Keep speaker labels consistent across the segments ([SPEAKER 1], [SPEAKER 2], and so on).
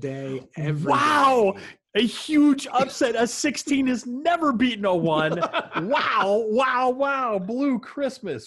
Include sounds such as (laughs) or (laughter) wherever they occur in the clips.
[SPEAKER 1] day. Every
[SPEAKER 2] wow.
[SPEAKER 1] day.
[SPEAKER 2] A huge upset. A 16 has never beaten a one. (laughs) wow. Wow. Wow. Blue Christmas.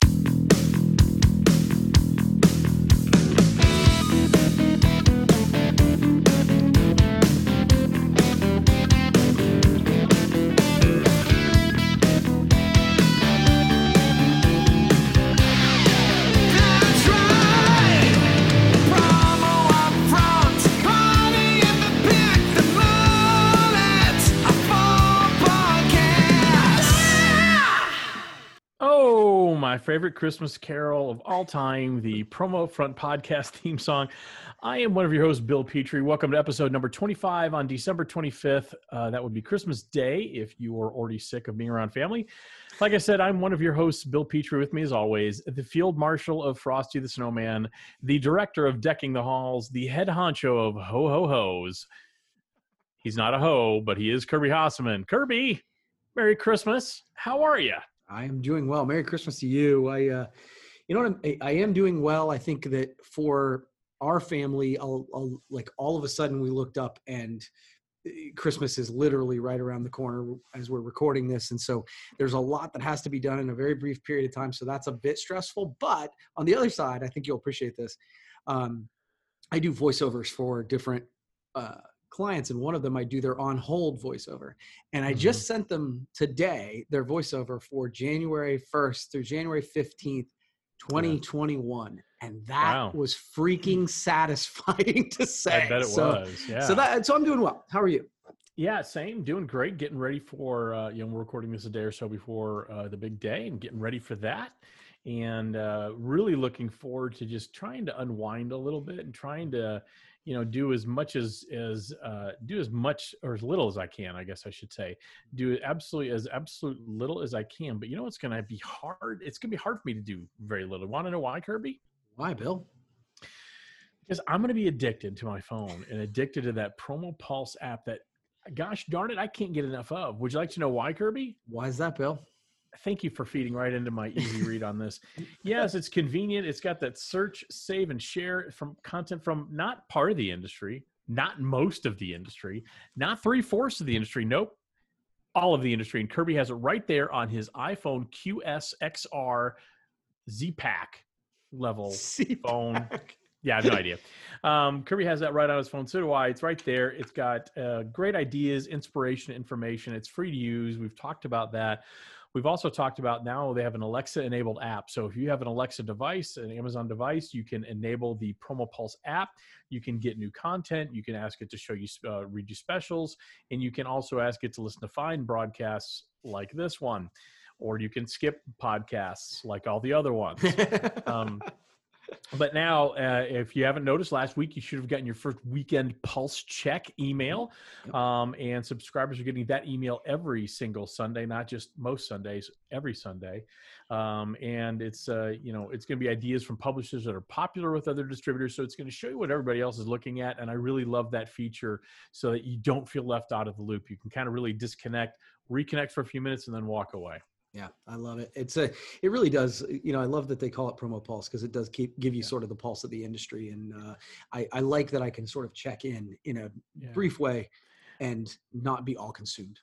[SPEAKER 2] Favorite Christmas carol of all time, the Promo Front Podcast (laughs) theme song. I am one of your hosts, Bill Petrie. Welcome to episode number 25 on December 25th. Uh, that would be Christmas Day if you are already sick of being around family. Like I said, I'm one of your hosts, Bill Petrie, with me as always, the field marshal of Frosty the Snowman, the director of Decking the Halls, the head honcho of Ho Ho Ho's. He's not a ho, but he is Kirby Hasseman. Kirby, Merry Christmas. How are you?
[SPEAKER 1] I am doing well. Merry Christmas to you. I, uh, you know what? I'm, I, am doing well. I think that for our family, I'll, I'll, like all of a sudden we looked up and uh, Christmas is literally right around the corner as we're recording this. And so there's a lot that has to be done in a very brief period of time. So that's a bit stressful. But on the other side, I think you'll appreciate this. Um, I do voiceovers for different uh, clients, and one of them I do their on hold voiceover. And I just sent them today their voiceover for January 1st through January 15th, 2021. And that
[SPEAKER 2] Wow.
[SPEAKER 1] was freaking satisfying (laughs) to say.
[SPEAKER 2] I bet it
[SPEAKER 1] so,
[SPEAKER 2] was. Yeah.
[SPEAKER 1] So that so I'm doing well. How are you?
[SPEAKER 2] yeah, same. Doing great. Getting ready for uh, you know we're recording this a day or so before uh, the big day, and getting ready for that. And uh, really looking forward to just trying to unwind a little bit and trying to, you know, do as much as as uh, do as much or as little as I can. I guess I should say, do absolutely as absolute little as I can. But you know, it's going to be hard. It's going to be hard for me to do very little. Want to know why, Kirby?
[SPEAKER 1] Why, Bill?
[SPEAKER 2] Because I'm going to be addicted to my phone and addicted to that Promo Pulse app that, gosh darn it, I can't get enough of. Would you like to know why, Kirby?
[SPEAKER 1] Why is that, Bill?
[SPEAKER 2] Thank you for feeding right into my easy read on this. (laughs) Yes, it's convenient. It's got that search, save, and share from content from not part of the industry, not most of the industry, not three fourths of the industry. Nope. All of the industry. And Kirby has it right there on his iPhone QSXR Z Pack level phone. (laughs) Yeah, I have no idea. Um, Kirby has that right on his phone. So do I. It's right there. It's got uh, great ideas, inspiration, information. It's free to use. We've talked about that. We've also talked about now they have an Alexa enabled app. So if you have an Alexa device, an Amazon device, you can enable the Promo Pulse app. You can get new content. You can ask it to show you, uh, read you specials, and you can also ask it to listen to fine broadcasts like this one, or you can skip podcasts like all the other ones. (laughs) Um, but now, uh, if you haven't noticed, last week you should have gotten your first weekend pulse check email, um, and subscribers are getting that email every single Sunday, not just most Sundays, every Sunday. Um, and it's uh, you know it's going to be ideas from publishers that are popular with other distributors, so it's going to show you what everybody else is looking at. And I really love that feature, so that you don't feel left out of the loop. You can kind of really disconnect, reconnect for a few minutes, and then walk away.
[SPEAKER 1] Yeah, I love it. It's a, it really does. You know, I love that they call it promo pulse because it does keep give you sort of the pulse of the industry, and uh, I, I like that I can sort of check in in a
[SPEAKER 2] Yeah.
[SPEAKER 1] brief way, and not be all consumed.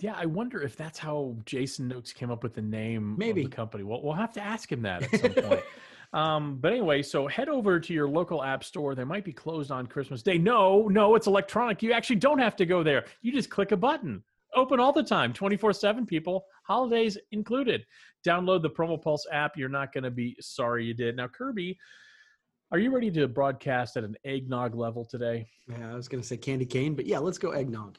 [SPEAKER 2] Yeah, I wonder if that's how Jason Noakes came up with the name
[SPEAKER 1] Maybe.
[SPEAKER 2] of the company. Well, we'll have to ask him that at some point. (laughs) Um, but anyway, so head over to your local app store. They might be closed on Christmas Day. No, no, it's electronic. You actually don't have to go there. You just click a button. Open all the time, 24 7, people, holidays included. Download the Promo Pulse app. You're not going to be sorry you did. Now, Kirby, are you ready to broadcast at an eggnog level today?
[SPEAKER 1] Yeah, I was going to say candy cane, but yeah, let's go eggnog.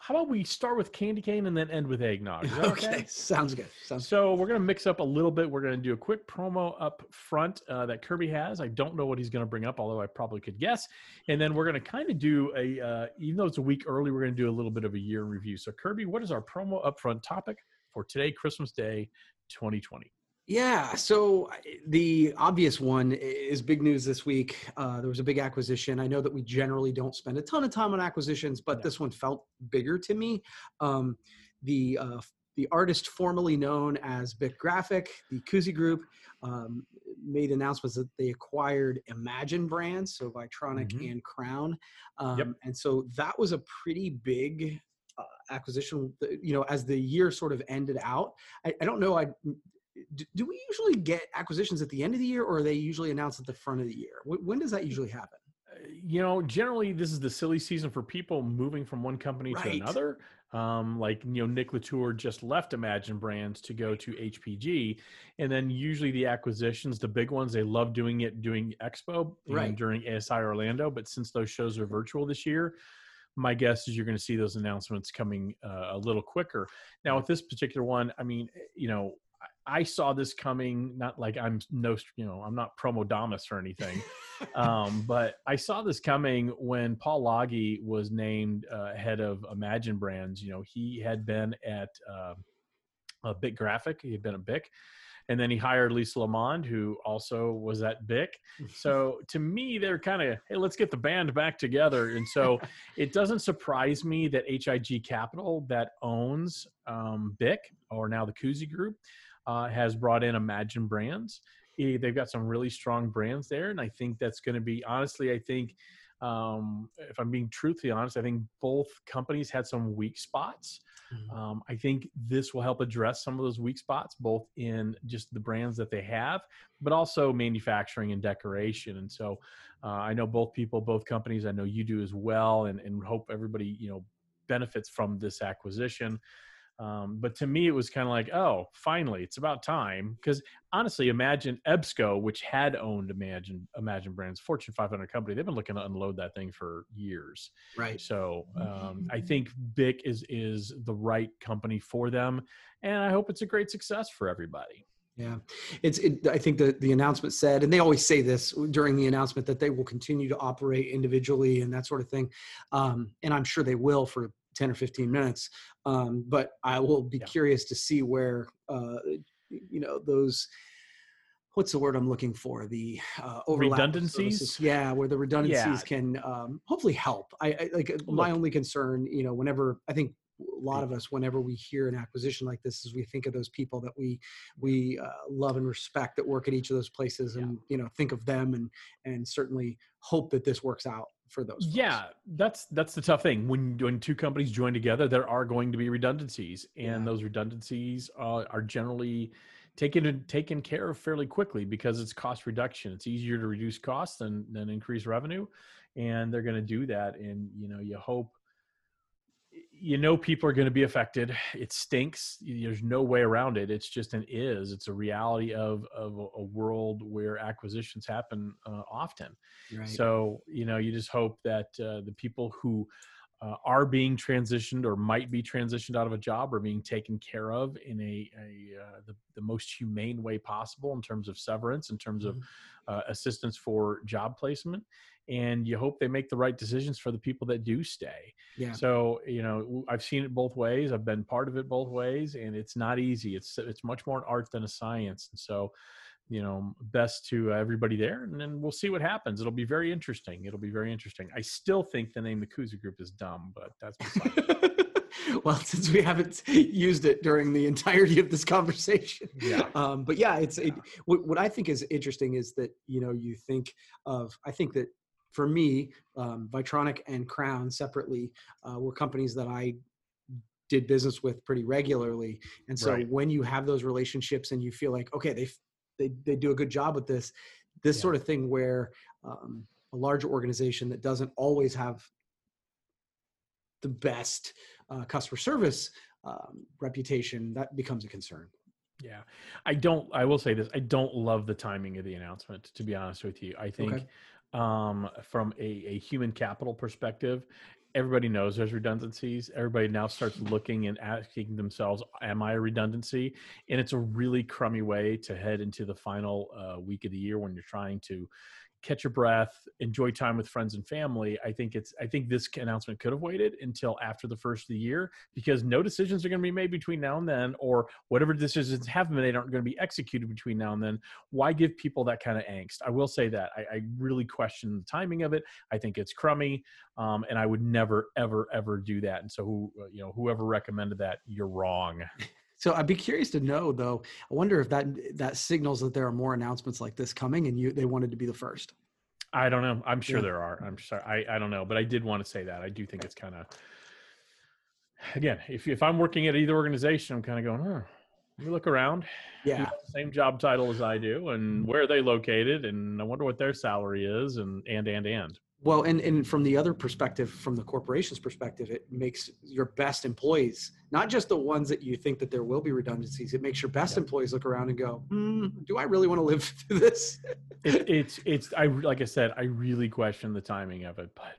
[SPEAKER 2] How about we start with candy cane and then end with eggnog? That (laughs)
[SPEAKER 1] Okay, sounds good. Sounds
[SPEAKER 2] So we're going to mix up a little bit. We're going to do a quick promo up front uh, that Kirby has. I don't know what he's going to bring up, although I probably could guess. And then we're going to kind of do a, uh, even though it's a week early, we're going to do a little bit of a year review. So Kirby, what is our promo up front topic for today, Christmas Day, 2020?
[SPEAKER 1] Yeah. So the obvious one is big news this week. Uh, there was a big acquisition. I know that we generally don't spend a ton of time on acquisitions, but
[SPEAKER 2] No.
[SPEAKER 1] this one felt bigger to me. Um, the uh, the artist formerly known as Bic Graphic, the Koozie Group, um, made announcements that they acquired Imagen Brands, so Vitronic
[SPEAKER 2] Mhm.
[SPEAKER 1] and Crown, um,
[SPEAKER 2] Yep.
[SPEAKER 1] and so that was a pretty big uh, acquisition. You know, as the year sort of ended out, I, I don't know. I do, do we usually get acquisitions at the end of the year, or are they usually announced at the front of the year? Wh- When does that usually happen?
[SPEAKER 2] Uh, you know, generally this is the silly season for people moving from one company to another. Um, like you know, Nick Latour just left Imagen Brands to go to HPG, and then usually the acquisitions, the big ones, they love doing it doing Expo
[SPEAKER 1] Right.
[SPEAKER 2] during ASI Orlando. But since those shows are virtual this year, my guess is you're going to see those announcements coming uh, a little quicker. Now, with this particular one, I mean, eh, you know, I- saw this coming. Not like I'm no, you know, I'm not promodamus or anything um, (laughs) but I saw this coming when Paul Lohrey was named uh, head of Imagen Brands. You know, he had been at uh, a Bic Graphic, he had been at Bic, and then he hired Lisa Lamond, who also was at Bic. So to me, they're kind of, hey, let's get the band back together. And so (laughs) it doesn't surprise me that HIG Capital, that owns um, Bic, or now the Koozie Group, uh, has brought in Imagen Brands. Eh, they've got some really strong brands there and i think that's going to be honestly i think um, if i'm being truthfully honest i think both companies had some weak spots.
[SPEAKER 1] Mhm.
[SPEAKER 2] um, i think this will help address some of those weak spots both in just the brands that they have but also manufacturing and decoration. And so uh, i know both people both companies i know you do as well and, and hope everybody you know benefits from this acquisition um, but to me, it was kind of like, oh, finally, it's about time. Because honestly, imagine EBSCO, which had owned Imagen Imagen Brands, Fortune 500 company, they've been looking to unload that thing for years.
[SPEAKER 1] Right.
[SPEAKER 2] So um, I think Bic is is the right company for them, and I hope it's a great success for everybody.
[SPEAKER 1] Yeah, it's. It, I think the the announcement said, and they always say this during the announcement that they will continue to operate individually and that sort of thing, um, and I'm sure they will for ten or fifteen minutes. Um, but I will be
[SPEAKER 2] Yeah.
[SPEAKER 1] curious to see where, uh, you know, those. What's the word I'm looking for? The uh, overlap of services.
[SPEAKER 2] Redundancies?
[SPEAKER 1] Yeah, where the redundancies
[SPEAKER 2] Yeah.
[SPEAKER 1] can um, hopefully help. I, I like uh, my only concern. You know, whenever I think a lot of us, whenever we hear an acquisition like this, is we think of those people that we we uh, love and respect that work at each of those places
[SPEAKER 2] Yeah.
[SPEAKER 1] and you know think of them and and certainly hope that this works out for those folks.
[SPEAKER 2] Yeah, that's that's the tough thing. When when two companies join together, there are going to be redundancies, and
[SPEAKER 1] Yeah.
[SPEAKER 2] those redundancies uh, are generally taken taken care of fairly quickly because it's cost reduction. It's easier to reduce costs than than increase revenue, and they're going to do that. And you know, you hope you know people are going to be affected. It stinks. There's no way around it. It's just an is. It's a reality of of a- world where acquisitions happen uh, often.
[SPEAKER 1] right.
[SPEAKER 2] So you know, you just hope that uh, the people who uh, are being transitioned or might be transitioned out of a job or being taken care of in a, a uh, the, the most humane way possible in terms of severance, in terms of
[SPEAKER 1] Mhm.
[SPEAKER 2] uh, assistance for job placement, and you hope they make the right decisions for the people that do stay.
[SPEAKER 1] yeah.
[SPEAKER 2] So you know, i've seen it both ways. I've been part of it both ways, and it's not easy. It's it's much more an art than a science. And so, you know, best to everybody there, and then we'll see what happens. It'll be very interesting. It'll be very interesting. I still think the name the Koozie Group is dumb, but that's (laughs)
[SPEAKER 1] well, since we haven't used it during the entirety of this conversation,
[SPEAKER 2] Yeah.
[SPEAKER 1] Um, but yeah, it's it, what, what I think is interesting is that you know you think of I think that for me, um, Vitronic and Crown separately uh, were companies that I did business with pretty regularly, and so
[SPEAKER 2] Right.
[SPEAKER 1] when you have those relationships and you feel like okay, they they they do a good job with this, this
[SPEAKER 2] Yeah.
[SPEAKER 1] sort of thing where um, a larger organization that doesn't always have the best uh, customer service um, reputation that becomes a concern.
[SPEAKER 2] Yeah. I don't I will say this. I don't love the timing of the announcement, to be honest with you. I think
[SPEAKER 1] Okay.
[SPEAKER 2] um from a, a human capital perspective, everybody knows there's redundancies. Everybody now starts looking and asking themselves, Am I a redundancy? And it's a really crummy way to head into the final uh, week of the year when you're trying to catch your breath, enjoy time with friends and family. I think it's I think this announcement could have waited until after the first of the year because no decisions are going to be made between now and then, or whatever decisions have been made aren't going to be executed between now and then. Why give people that kind of angst? I will say that I, I really question the timing of it. I think it's crummy, um, and I would never, ever, ever do that. And so, who uh, you know, whoever recommended that, you're wrong. (laughs)
[SPEAKER 1] So I'd be curious to know, though. I wonder if that that signals that there are more announcements like this coming, and you they wanted to be the first.
[SPEAKER 2] I don't know. I'm sure
[SPEAKER 1] Yeah.
[SPEAKER 2] there are. I'm sorry. I, I don't know, but I did want to say that. I do think it's kind of again, if if I'm working at either organization, I'm kind of going, oh, let me look around.
[SPEAKER 1] Yeah,
[SPEAKER 2] Same job title as I do, and mm-hmm. where are they located, and I wonder what their salary is, and and and and.
[SPEAKER 1] Well, and, and from the other perspective, from the corporation's perspective, it makes your best employees, not just the ones that you think that there will be redundancies, it makes your best
[SPEAKER 2] Yeah.
[SPEAKER 1] employees look around and go, hmm, do I really want to live (laughs) through this?
[SPEAKER 2] It, it's it's I like I said, I really question the timing of it, but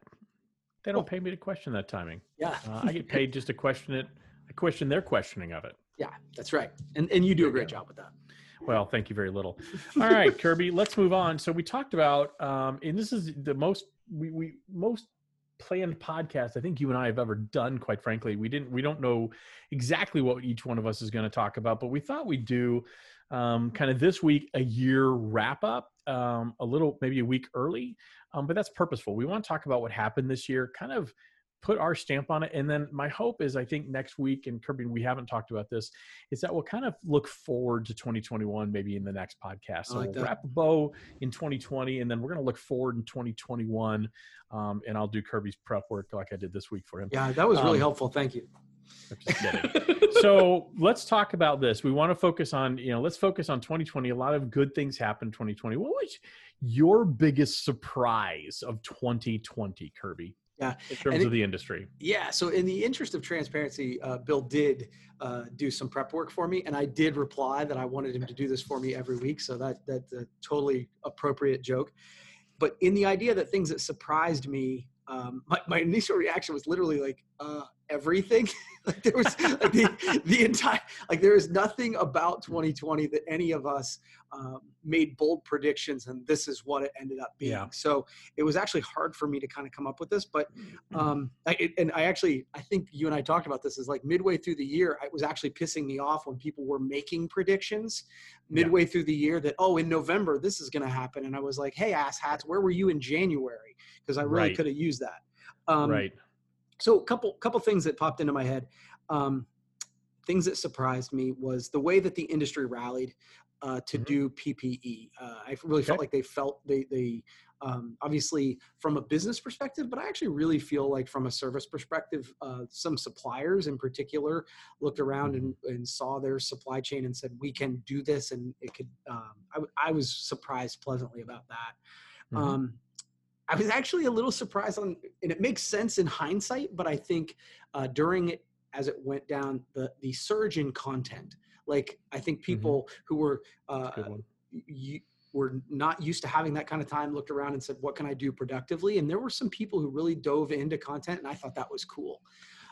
[SPEAKER 2] they don't
[SPEAKER 1] Well-
[SPEAKER 2] pay me to question that timing.
[SPEAKER 1] Yeah,
[SPEAKER 2] Uh, I get paid just to question it. I question their questioning of it.
[SPEAKER 1] yeah, that's right. And, and you do a great job with that.
[SPEAKER 2] Well, thank you very little. All right, Kirby, let's move on. So we talked about, um, and this is the most we, we most planned podcast I think you and I have ever done. Quite frankly, we didn't we don't know exactly what each one of us is going to talk about, but we thought we'd do um, kind of this week a year wrap up, um, a little maybe a week early, um, but that's purposeful. We want to talk about what happened this year, kind of put our stamp on it, and then my hope is I think next week, and Kirby, we haven't talked about this is that we'll kind of look forward to 2021 maybe in the next podcast. So
[SPEAKER 1] like
[SPEAKER 2] we'll wrap a bow in 2020, and then we're going to look forward in 2021. Um, and I'll do Kirby's prep work like I did this week for him.
[SPEAKER 1] Yeah, that was really
[SPEAKER 2] Um,
[SPEAKER 1] helpful. Thank you.
[SPEAKER 2] I'm just kidding. so let's talk about this. We want to focus on, you know, let's focus on 2020. A lot of good things happened in 2020. What was your biggest surprise of 2020, Kirby?
[SPEAKER 1] Yeah,
[SPEAKER 2] In terms of the industry.
[SPEAKER 1] Yeah. So, in the interest of transparency, uh, Bill did uh, do some prep work for me, and I did reply that I wanted him to do this for me every week. So that that's a totally appropriate joke. But in the idea that things that surprised me, um, my, my initial reaction was literally like uh, everything. (laughs) like there was like the, the entire like there is nothing about 2020 that any of us um, made bold predictions, and this is what it ended up being.
[SPEAKER 2] Yeah.
[SPEAKER 1] So it was actually hard for me to kind of come up with this, but um I, it- and i actually i think you and i talked about this is like midway through the year it was actually pissing me off when people were making predictions
[SPEAKER 2] Yeah.
[SPEAKER 1] midway through the year that oh in november this is going to happen and i was like hey ass hats where were you in january because i really
[SPEAKER 2] Right.
[SPEAKER 1] could have used that um
[SPEAKER 2] right.
[SPEAKER 1] so a couple couple things that popped into my head um things that surprised me was the way that the industry rallied uh, to
[SPEAKER 2] Mhm.
[SPEAKER 1] do ppe uh, i really felt like they felt they they um, obviously from a business perspective, but I actually really feel like from a service perspective, uh, some suppliers in particular looked around and, and saw their supply chain and said, "We can do this," and it could. Um, I, w- I was surprised pleasantly about that.
[SPEAKER 2] Mhm.
[SPEAKER 1] Um, I was actually a little surprised on, and it makes sense in hindsight, but I think uh, during it as it went down, the the surge in content, like I think people who were uh, you were not used to having that kind of time looked around and said what can i do productively? And there were some people who really dove into content and i thought that was cool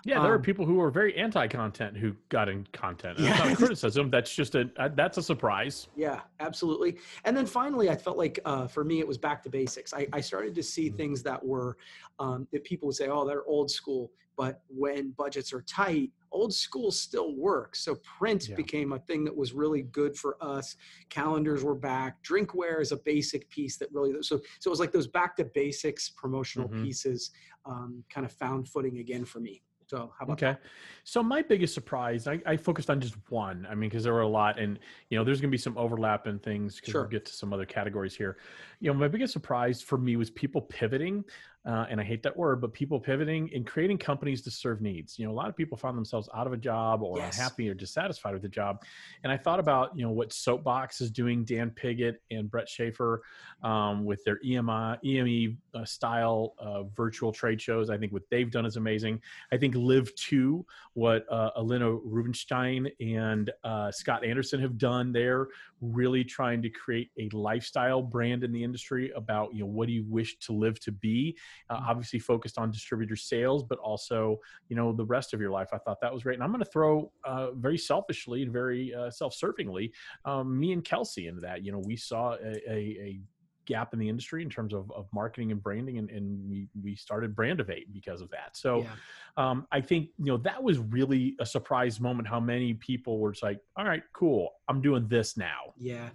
[SPEAKER 2] Yeah, there are
[SPEAKER 1] Um,
[SPEAKER 2] people who are very anti-content who got in content. That's not a (laughs) criticism. That's just a uh, that's a surprise.
[SPEAKER 1] yeah absolutely and then finally i felt like uh, for me it was back to basics i, I started to see
[SPEAKER 2] Mhm.
[SPEAKER 1] things that were um, that people would say oh they're old school but when budgets are tight old school still works so print
[SPEAKER 2] Yeah.
[SPEAKER 1] became a thing that was really good for us calendars were back drinkware is a basic piece that really so so it was like those back to basics promotional
[SPEAKER 2] Mhm.
[SPEAKER 1] pieces um, kind of found footing again for me so how about
[SPEAKER 2] Okay. So my biggest surprise, I, I focused on just one. I mean, because there were a lot, and you know, there's going to be some overlap in things because
[SPEAKER 1] Sure.
[SPEAKER 2] we'll get to some other categories here. You know, my biggest surprise for me was people pivoting, uh, and I hate that word, but people pivoting and creating companies to serve needs. You know, a lot of people found themselves out of a job or
[SPEAKER 1] Yes.
[SPEAKER 2] unhappy or dissatisfied with the job, and I thought about you know what Soapbox is doing, Dan Piggott and Brett Schaefer, um, with their EMI EME uh, style uh, virtual trade shows. I think what they've done is amazing. I think Live 2, what uh, Elena Rubenstein and uh, Scott Anderson have done there, really trying to create a lifestyle brand in the industry about, you know, what do you wish to live to be? Uh, obviously focused on distributor sales, but also, you know, the rest of your life. I thought that was great. And I'm going to throw uh, very selfishly and very uh, self servingly um, me and Kelsey into that. You know, we saw a, a, a gap in the industry in terms of, of marketing and branding and, and we, we started brandivate because of that so
[SPEAKER 1] Yeah.
[SPEAKER 2] um, i think you know that was really a surprise moment how many people were just like all right cool i'm doing this now
[SPEAKER 1] Yeah.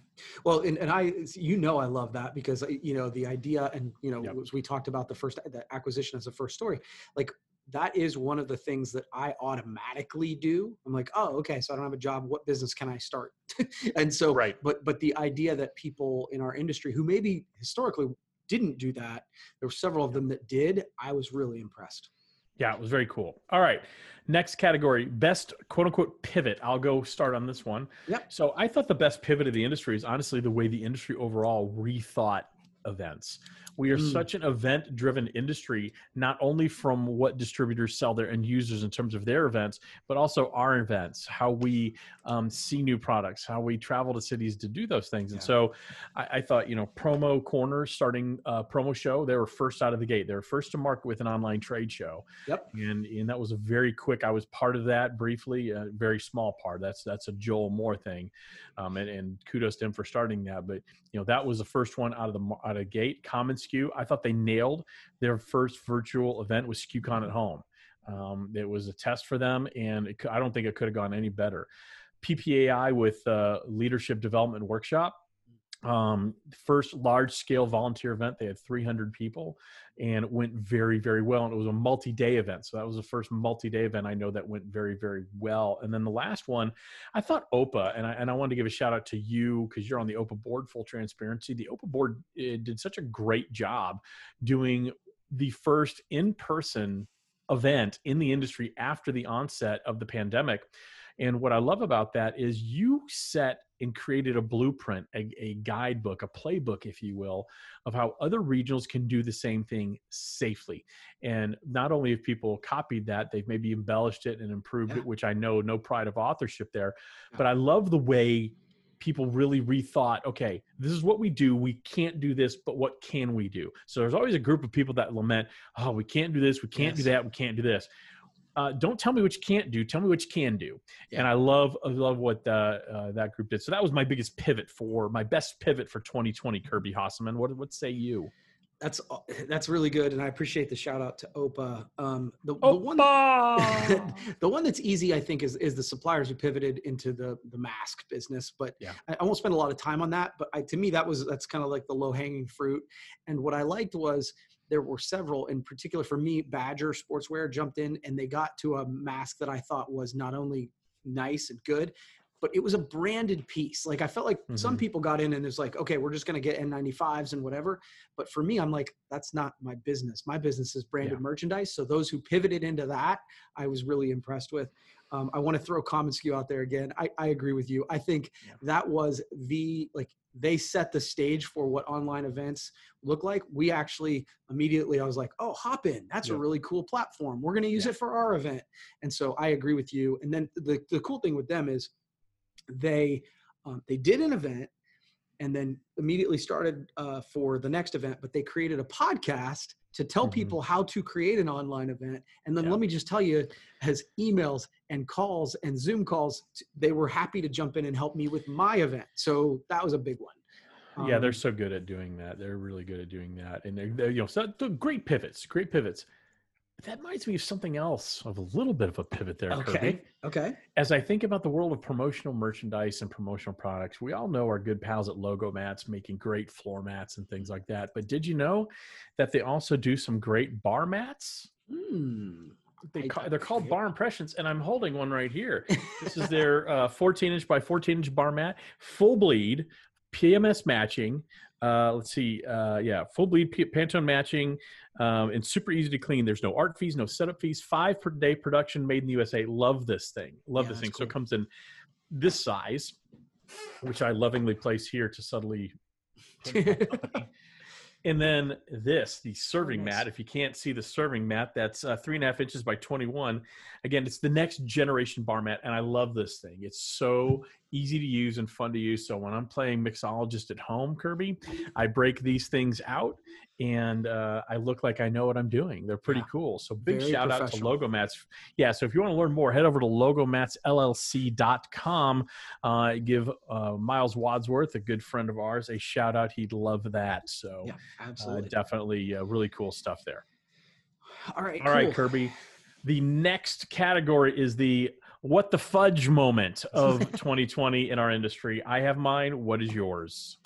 [SPEAKER 1] Well, and, and I, you know, I love that because, uh, you know, the idea and, you know,
[SPEAKER 2] Yep.
[SPEAKER 1] as we talked about the first, the acquisition as a first story, like that is one of the things that I automatically do. I'm like, oh, okay, so I don't have a job. What business can I start? (laughs) and so,
[SPEAKER 2] Right.
[SPEAKER 1] but but the idea that people in our industry who maybe historically didn't do that, there were several of them that did. I was really impressed.
[SPEAKER 2] Yeah, it was very cool. All right. Next category, best quote unquote pivot. I'll go start on this one.
[SPEAKER 1] Yep.
[SPEAKER 2] So I thought the best pivot of the industry is honestly the way the industry overall rethought events. We are
[SPEAKER 1] Mm.
[SPEAKER 2] such an event driven industry, not only from what distributors sell their end users in terms of their events, but also our events, how we um, see new products, how we travel to cities to do those things. And
[SPEAKER 1] Yeah.
[SPEAKER 2] so I, I thought, you know, Promo Corner starting a promo show, they were first out of the gate. They were first to market with an online trade show
[SPEAKER 1] Yep.
[SPEAKER 2] and and that was a very quick. I was part of that briefly, a very small part. That's that's a Joel Moore thing, um, and, and kudos to him for starting that. But you know that was the first one out of the out of the gate. Common SKU, I thought they nailed their first virtual event with SKUCon at home. Um, it was a test for them, and it, I don't think it could have gone any better. PPAI with uh, Leadership Development Workshop um first large scale volunteer event they had 300 people and it went very very well and it was a multi-day event. So that was the first multi-day event i know that went very very well. And then the last one i thought opa and i, and I wanted to give a shout out to you because you're on the opa board full transparency. The opa board eh, did such a great job doing the first in-person event in the industry after the onset of the pandemic and what I love about that is you set and created a blueprint, a, a guidebook, a playbook, if you will, of how other regionals can do the same thing safely. And not only have people copied that, they've maybe embellished it and improved
[SPEAKER 1] Yeah.
[SPEAKER 2] it, which I know no pride of authorship there.
[SPEAKER 1] Yeah.
[SPEAKER 2] But I love the way people really rethought okay this is what we do we can't do this but what can we do so there's always a group of people that lament oh we can't do this we can't do that we can't do this uh, don't tell me what you can't do tell me what you can do and i love i love what uh, uh, that group did so that was my biggest pivot for my best pivot for 2020 kirby Hasseman. what, what say you
[SPEAKER 1] That's that's really good, and I appreciate the shout out to Opa. Um, the, the
[SPEAKER 2] oh
[SPEAKER 1] one (laughs) the one that's easy, I think, is is the suppliers who pivoted into the the mask business. But
[SPEAKER 2] Yeah.
[SPEAKER 1] I, I won't spend a lot of time on that. But I, to me, that was that's kind of like the low hanging fruit. And what I liked was there were several, in particular for me, Badger Sportswear jumped in and they got to a mask that I thought was not only nice and good. But it was a branded piece. Like I felt like some
[SPEAKER 2] Mhm.
[SPEAKER 1] people got in and it's like, okay, we're just going to get N95s and whatever. But for me, I'm like, that's not my business. My business is branded
[SPEAKER 2] Yeah.
[SPEAKER 1] merchandise. So those who pivoted into that, I was really impressed with. Um, I want to throw Common SKU out there again. I, I agree with you. I think
[SPEAKER 2] Yeah.
[SPEAKER 1] that was the like they set the stage for what online events look like. We actually immediately I was like, oh, hop in. That's a really cool platform. We're going to use
[SPEAKER 2] Yeah.
[SPEAKER 1] it for our event. And so I agree with you. And then the the cool thing with them is they um, they did an event and then immediately started uh, for the next event but they created a podcast to tell
[SPEAKER 2] Mhm.
[SPEAKER 1] people how to create an online event. And then
[SPEAKER 2] Yeah.
[SPEAKER 1] let me just tell you as emails and calls and zoom calls they were happy to jump in and help me with my event. So that was a big one.
[SPEAKER 2] Yeah they're
[SPEAKER 1] Um,
[SPEAKER 2] so good at doing that. They're really good at doing that. And they're, they're you know so they're great pivots great pivots that reminds me of something else of a little bit of a pivot there Kirby.
[SPEAKER 1] okay okay
[SPEAKER 2] as I think about the world of promotional merchandise and promotional products, we all know our good pals at Logo Mats making great floor mats and things like that. But did you know that they also do some great bar mats?
[SPEAKER 1] Hmm.
[SPEAKER 2] They ca- they're called bar impressions, and I'm holding one right here. This is (laughs) their uh, 14 inch by 14 inch bar mat, full bleed, PMS matching. Uh, let's see, uh, yeah, full bleed Pantone matching, um, and super easy to clean. There's no art fees, no setup fees. Five per day production, made in the USA. Love this thing. Love
[SPEAKER 1] Yeah,
[SPEAKER 2] this thing. So it comes in this size, which I lovingly place here to subtly. (laughs) And then this, the serving
[SPEAKER 1] nice.
[SPEAKER 2] mat. If you can't see the serving mat, that's uh, three and a half inches by 21. Again, it's the next generation bar mat, and I love this thing. It's so easy to use and fun to use. So when I'm playing mixologist at home, Kirby, I break these things out, and uh, I look like I know what I'm doing. They're pretty
[SPEAKER 1] Yeah.
[SPEAKER 2] cool. So big
[SPEAKER 1] Very
[SPEAKER 2] shout out to
[SPEAKER 1] professional.
[SPEAKER 2] Logo Mats. Yeah. So if you want to learn more, head over to logomatsllc.com. Uh, give uh, Miles Wadsworth, a good friend of ours, a shout out. He'd love that. So
[SPEAKER 1] yeah
[SPEAKER 2] uh,
[SPEAKER 1] absolutely
[SPEAKER 2] definitely uh, really cool stuff there.
[SPEAKER 1] all right
[SPEAKER 2] All right,
[SPEAKER 1] cool.
[SPEAKER 2] Kirby. The next category is the what the fudge moment (laughs) of 2020 in our industry. I have mine. What is yours?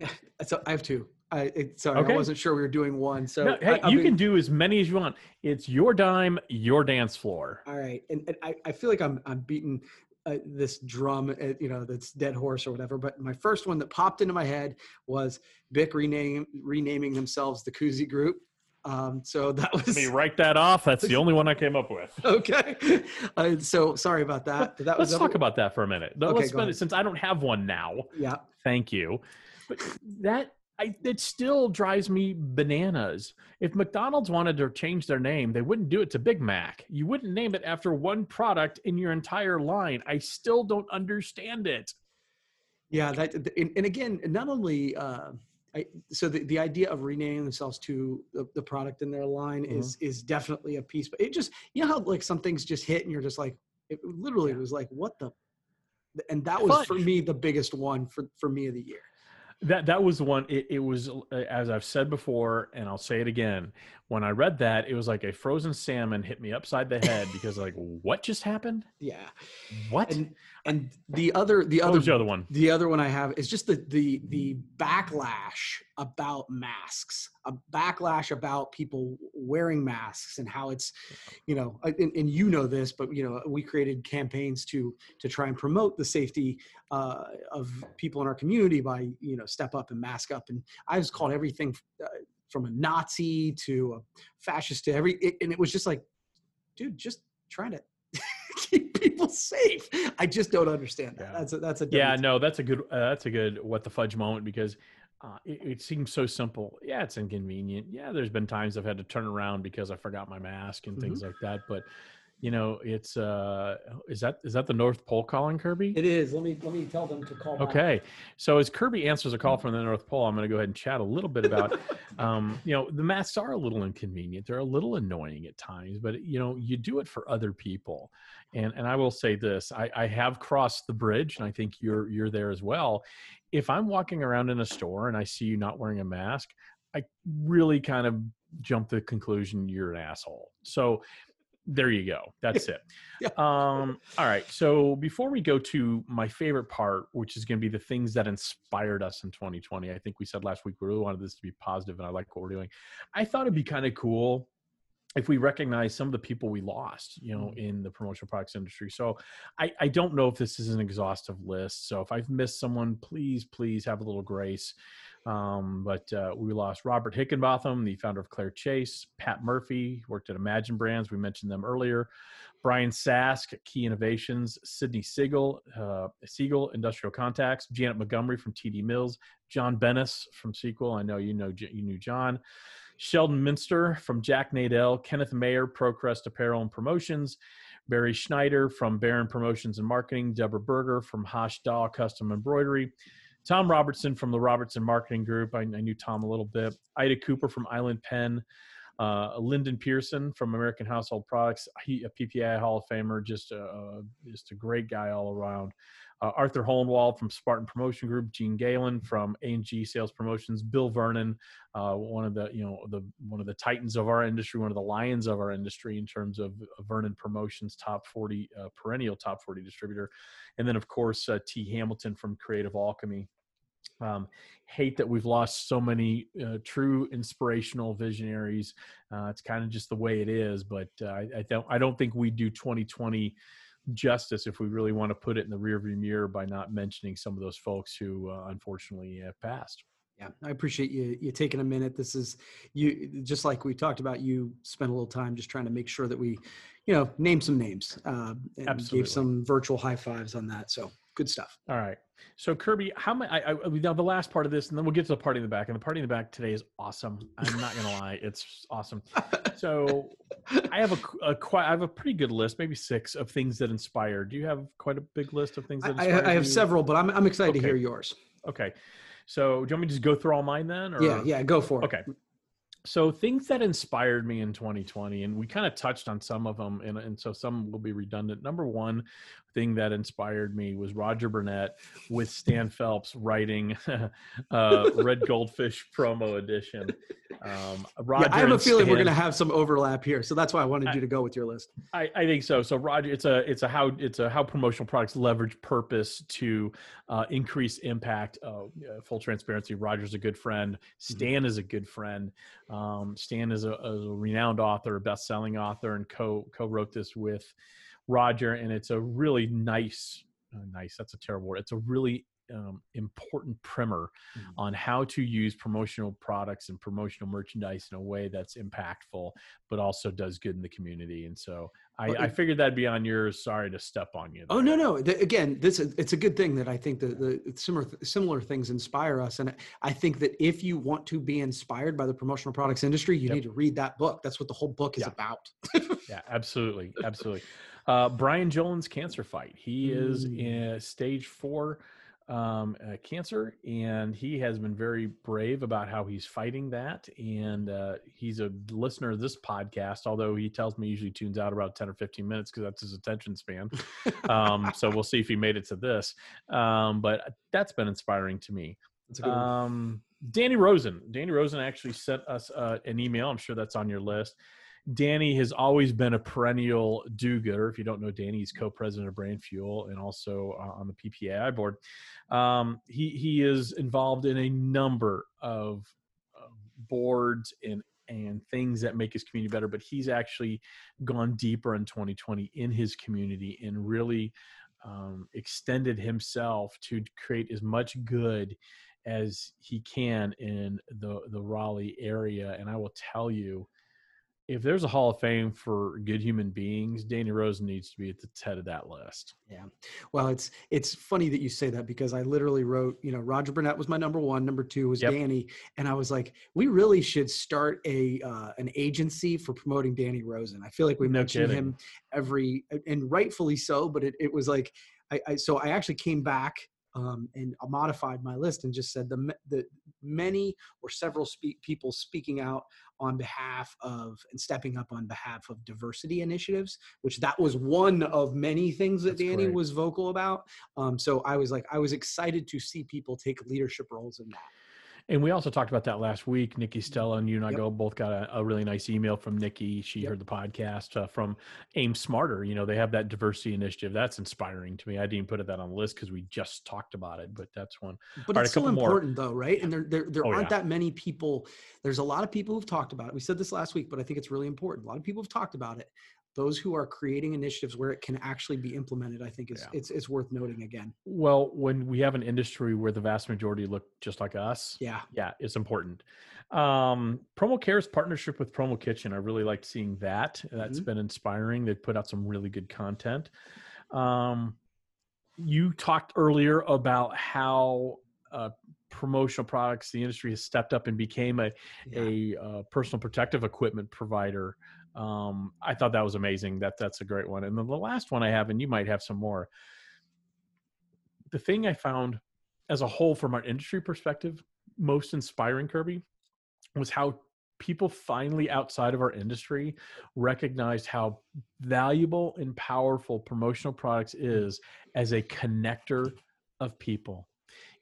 [SPEAKER 2] (laughs)
[SPEAKER 1] So I have two. I it, sorry,
[SPEAKER 2] Okay.
[SPEAKER 1] I wasn't sure we were doing one. So
[SPEAKER 2] No, hey,
[SPEAKER 1] I-
[SPEAKER 2] you can do as many as you want. It's your dime, your dance floor.
[SPEAKER 1] All right, and, and I, I feel like I'm I'm beating uh, this drum, uh, you know, that's dead horse or whatever. But my first one that popped into my head was Bic rename renaming themselves the Koozie Group. Um, so (laughs) that was
[SPEAKER 2] Let me write that off. That's the only one I came up with. (laughs)
[SPEAKER 1] okay. Uh, so sorry about that. But that was
[SPEAKER 2] Let's
[SPEAKER 1] was
[SPEAKER 2] talk about that for a minute.
[SPEAKER 1] Okay,
[SPEAKER 2] let's spend it since I don't have one now.
[SPEAKER 1] yeah.
[SPEAKER 2] Thank you. But that I, it still drives me bananas. If McDonald's wanted to change their name, they wouldn't do it to Big Mac. You wouldn't name it after one product in your entire line. I still don't understand it.
[SPEAKER 1] Yeah, that and, and again, not only uh, I, so the, the idea of renaming themselves to the, the product in their line
[SPEAKER 2] Mhm.
[SPEAKER 1] is is definitely a piece. But it just you know how like some things just hit and you're just like it literally
[SPEAKER 2] Yeah.
[SPEAKER 1] was like what the, and that was for me the biggest one for for me of the year.
[SPEAKER 2] That that was the one. It, it was uh, as I've said before, and I'll say it again. When I read that, it was like a frozen salmon hit me upside the head because like, what just happened?
[SPEAKER 1] Yeah,
[SPEAKER 2] What?
[SPEAKER 1] and and the other the
[SPEAKER 2] what
[SPEAKER 1] other
[SPEAKER 2] the other one?
[SPEAKER 1] The other one I have is just the the the backlash about masks, a backlash about people wearing masks and how it's, you know, uh, and, and you know this, but you know, we created campaigns to to try and promote the safety uh, of people in our community by you know step up and mask up, and I was called everything uh, from a Nazi to a fascist to every, it, and it was just like, dude, just trying to. (laughs) keep people safe. I just don't understand that.
[SPEAKER 2] Yeah.
[SPEAKER 1] That's a that's a
[SPEAKER 2] Yeah, no, that's a good uh, that's a good what the fudge moment because uh, it, it seems so simple. Yeah, it's inconvenient. Yeah, there's been times I've had to turn around because I forgot my mask and things like that. But you know, it's uh, is that is that the North Pole calling Kirby?
[SPEAKER 1] It is. Let me let me tell them to call. back.
[SPEAKER 2] Okay, so as Kirby answers a call from the North Pole, I'm going to go ahead and chat a little bit about, (laughs) um, you know, the masks are a little inconvenient. They're a little annoying at times, but you know, you do it for other people. And and I will say this: I, I have crossed the bridge, and I think you're you're there as well. If I'm walking around in a store and I see you not wearing a mask, I really kind of jump to the conclusion you're an asshole. So there you go. That's it. (laughs)
[SPEAKER 1] Yeah.
[SPEAKER 2] Um, all right. So before we go to my favorite part, which is going to be the things that inspired us in 2020, I think we said last week we really wanted this to be positive, and I like what we're doing. I thought it'd be kind of cool if we recognize some of the people we lost, you know, in the promotional products industry. So I, I don't know if this is an exhaustive list. So if I've missed someone, please, please have a little grace. Um, but uh, we lost Robert Hickenbotham, the founder of Claire Chase, Pat Murphy, worked at Imagine Brands. We mentioned them earlier. Brian Sask, Key Innovations, Sydney Siegel, uh, Siegel, Industrial Contacts, Janet Montgomery from TD Mills, John Bennis from Sequel. I know you know you knew John. Sheldon Minster from Jack Nadel, Kenneth Mayer, Procrest Apparel and Promotions, Barry Schneider from Barron Promotions and Marketing, Deborah Berger from Hosh Daw Custom Embroidery, Tom Robertson from the Robertson Marketing Group. I, I knew Tom a little bit. Ida Cooper from Island Pen. Uh, Lyndon Pearson from American Household Products, he, a PPI Hall of Famer, just a, a just a great guy all around. Uh, Arthur Hohenwald from Spartan Promotion Group, Gene Galen from A&G Sales Promotions, Bill Vernon, uh, one of the you know the one of the titans of our industry, one of the lions of our industry in terms of Vernon Promotions, top 40 uh, perennial top 40 distributor, and then of course uh, T Hamilton from Creative Alchemy. Um, hate that we've lost so many uh, true inspirational visionaries. Uh, it's kind of just the way it is, but uh, I, I don't I don't think we do 2020 justice if we really want to put it in the rearview mirror by not mentioning some of those folks who uh, unfortunately have passed.
[SPEAKER 1] Yeah, I appreciate you you taking a minute. This is you just like we talked about. You spent a little time just trying to make sure that we, you know, name some names uh, and
[SPEAKER 2] Absolutely.
[SPEAKER 1] gave some virtual high fives on that. So good stuff.
[SPEAKER 2] All right. So Kirby, how many? I, I now the last part of this, and then we'll get to the party in the back. And the party in the back today is awesome. I'm not gonna lie, it's awesome. So I have a, a quite, I have a pretty good list, maybe six of things that inspire. Do you have quite a big list of things that
[SPEAKER 1] I,
[SPEAKER 2] inspire?
[SPEAKER 1] I have
[SPEAKER 2] you?
[SPEAKER 1] several, but I'm I'm excited to hear yours.
[SPEAKER 2] Okay. So do you want me to just go through all mine then? Or?
[SPEAKER 1] Yeah, yeah, go for it.
[SPEAKER 2] Okay. So things that inspired me in 2020, and we kind of touched on some of them, and, and so some will be redundant. Number one thing that inspired me was Roger Burnett with Stan Phelps writing (laughs) uh, Red Goldfish promo edition. Um, Roger
[SPEAKER 1] Yeah, I have a feeling we're going to have some overlap here, so that's why I wanted you to go with your list.
[SPEAKER 2] I, I think so. So Roger, it's a it's a how it's a how promotional products leverage purpose to uh, increase impact. Uh, full transparency. Roger's a good friend. Stan is a good friend. Um, Stan is a, a renowned author, a best selling author, and co co wrote this with Roger. And it's a really nice, uh, nice. That's a terrible word. It's a really um, important primer
[SPEAKER 1] Mhm.
[SPEAKER 2] on how to use promotional products and promotional merchandise in a way that's impactful, but also does good in the community. And so I,
[SPEAKER 1] Well,
[SPEAKER 2] I figured that'd be on yours. Sorry to step on you.
[SPEAKER 1] Oh no, no. The, again, this is, it's a good thing that I think the, the similar similar things inspire us, and I think that if you want to be inspired by the promotional products industry, you
[SPEAKER 2] Yep.
[SPEAKER 1] need to read that book. That's what the whole book is
[SPEAKER 2] Yeah.
[SPEAKER 1] about.
[SPEAKER 2] Yeah, absolutely, absolutely. (laughs) Uh, Brian Jolin's cancer fight. He is
[SPEAKER 1] Mm.
[SPEAKER 2] in stage four um, uh, cancer, and he has been very brave about how he's fighting that. And uh, he's a listener of this podcast, although he tells me he usually tunes out about ten or fifteen minutes because that's his attention span. um, so we'll see if he made it to this. Um, but that's been inspiring to me.
[SPEAKER 1] That's a good one.
[SPEAKER 2] Um, Danny Rosen. Danny Rosen actually sent us uh, an email. I'm sure that's on your list. Danny has always been a perennial do-gooder. If you don't know Danny, he's co-president of Brain Fuel and also uh, on the PPAI board. Um, he he is involved in a number of uh, boards and and things that make his community better. But he's actually gone deeper in 2020 in his community and really um, extended himself to create as much good as he can in the the Raleigh area. And I will tell you, if there's a Hall of Fame for good human beings, Danny Rosen needs to be at the head of that list.
[SPEAKER 1] Yeah. Well, it's it's funny that you say that because I literally wrote, you know, Roger Burnett was my number one, number two was
[SPEAKER 2] Yep.
[SPEAKER 1] Danny, and I was like, we really should start a uh, an agency for promoting Danny Rosen. I feel like we
[SPEAKER 2] No
[SPEAKER 1] mention
[SPEAKER 2] kidding.
[SPEAKER 1] him every, and rightfully so. But it it was like, I, I so I actually came back um, and modified my list and just said the the many or several speak, people speaking out on behalf of and stepping up on behalf of diversity initiatives which that was one of many things that
[SPEAKER 2] That's
[SPEAKER 1] danny
[SPEAKER 2] great.
[SPEAKER 1] was vocal about um, so i was like i was excited to see people take leadership roles in that
[SPEAKER 2] And we also talked about that last week. Nikki Stella and you and I
[SPEAKER 1] Yep.
[SPEAKER 2] go both got a, a really nice email from Nikki. She
[SPEAKER 1] Yep.
[SPEAKER 2] heard the podcast uh, from Aim Smarter. You know, they have that diversity initiative. That's inspiring to me. I didn't put that on the list because we just talked about it, but that's one.
[SPEAKER 1] but
[SPEAKER 2] All right,
[SPEAKER 1] it's
[SPEAKER 2] a
[SPEAKER 1] so
[SPEAKER 2] couple more.
[SPEAKER 1] important though right and there there, there
[SPEAKER 2] Oh,
[SPEAKER 1] aren't
[SPEAKER 2] yeah.
[SPEAKER 1] that many people there's a lot of people who've talked about it we said this last week but i think it's really important a lot of people have talked about it those who are creating initiatives where it can actually be implemented i think is
[SPEAKER 2] Yeah.
[SPEAKER 1] it's it's worth noting again
[SPEAKER 2] Well, when we have an industry where the vast majority look just like us,
[SPEAKER 1] yeah
[SPEAKER 2] yeah, it's important. Um, Promo Care's partnership with Promo Kitchen, I really liked seeing that. That's
[SPEAKER 1] Mhm.
[SPEAKER 2] been inspiring. They've put out some really good content. Um, you talked earlier about how uh, promotional products, the industry has stepped up and became a
[SPEAKER 1] yeah.
[SPEAKER 2] a uh, personal protective equipment provider. Um, I thought that was amazing. That that's a great one. And then the last one I have, and you might have some more. The thing I found as a whole from our industry perspective most inspiring, Kirby, was how people finally outside of our industry recognized how valuable and powerful promotional products is as a connector of people.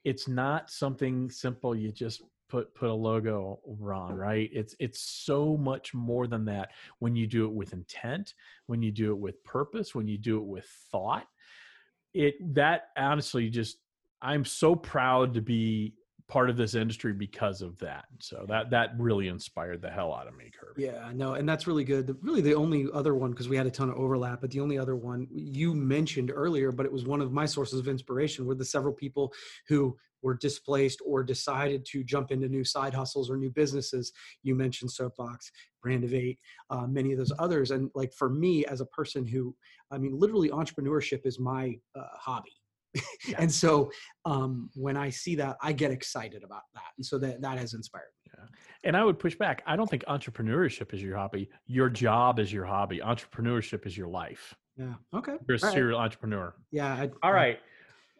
[SPEAKER 2] It's not something simple you just put put a logo on, right? It's it's so much more than that when you do it with intent, when you do it with purpose, when you do it with thought. It that honestly just I'm so proud to be part of this industry because of that. So that that really inspired the hell out of me, Kirby.
[SPEAKER 1] Yeah, no, and that's really good. The, really, the only other one because we had a ton of overlap, but the only other one you mentioned earlier, but it was one of my sources of inspiration were the several people who were displaced or decided to jump into new side hustles or new businesses. You mentioned Soapbox, Brandivate, uh, many of those others, and like for me as a person who, I mean, literally entrepreneurship is my uh, hobby.
[SPEAKER 2] Yeah.
[SPEAKER 1] and so um, when I see that, I get excited about that, and so that that has inspired me. Yeah.
[SPEAKER 2] and I would push back. I don't think entrepreneurship is your hobby. Your job is your hobby. Entrepreneurship is your life.
[SPEAKER 1] Yeah. Okay.
[SPEAKER 2] You're a
[SPEAKER 1] All right.
[SPEAKER 2] serial entrepreneur.
[SPEAKER 1] Yeah. I,
[SPEAKER 2] All
[SPEAKER 1] I-
[SPEAKER 2] right.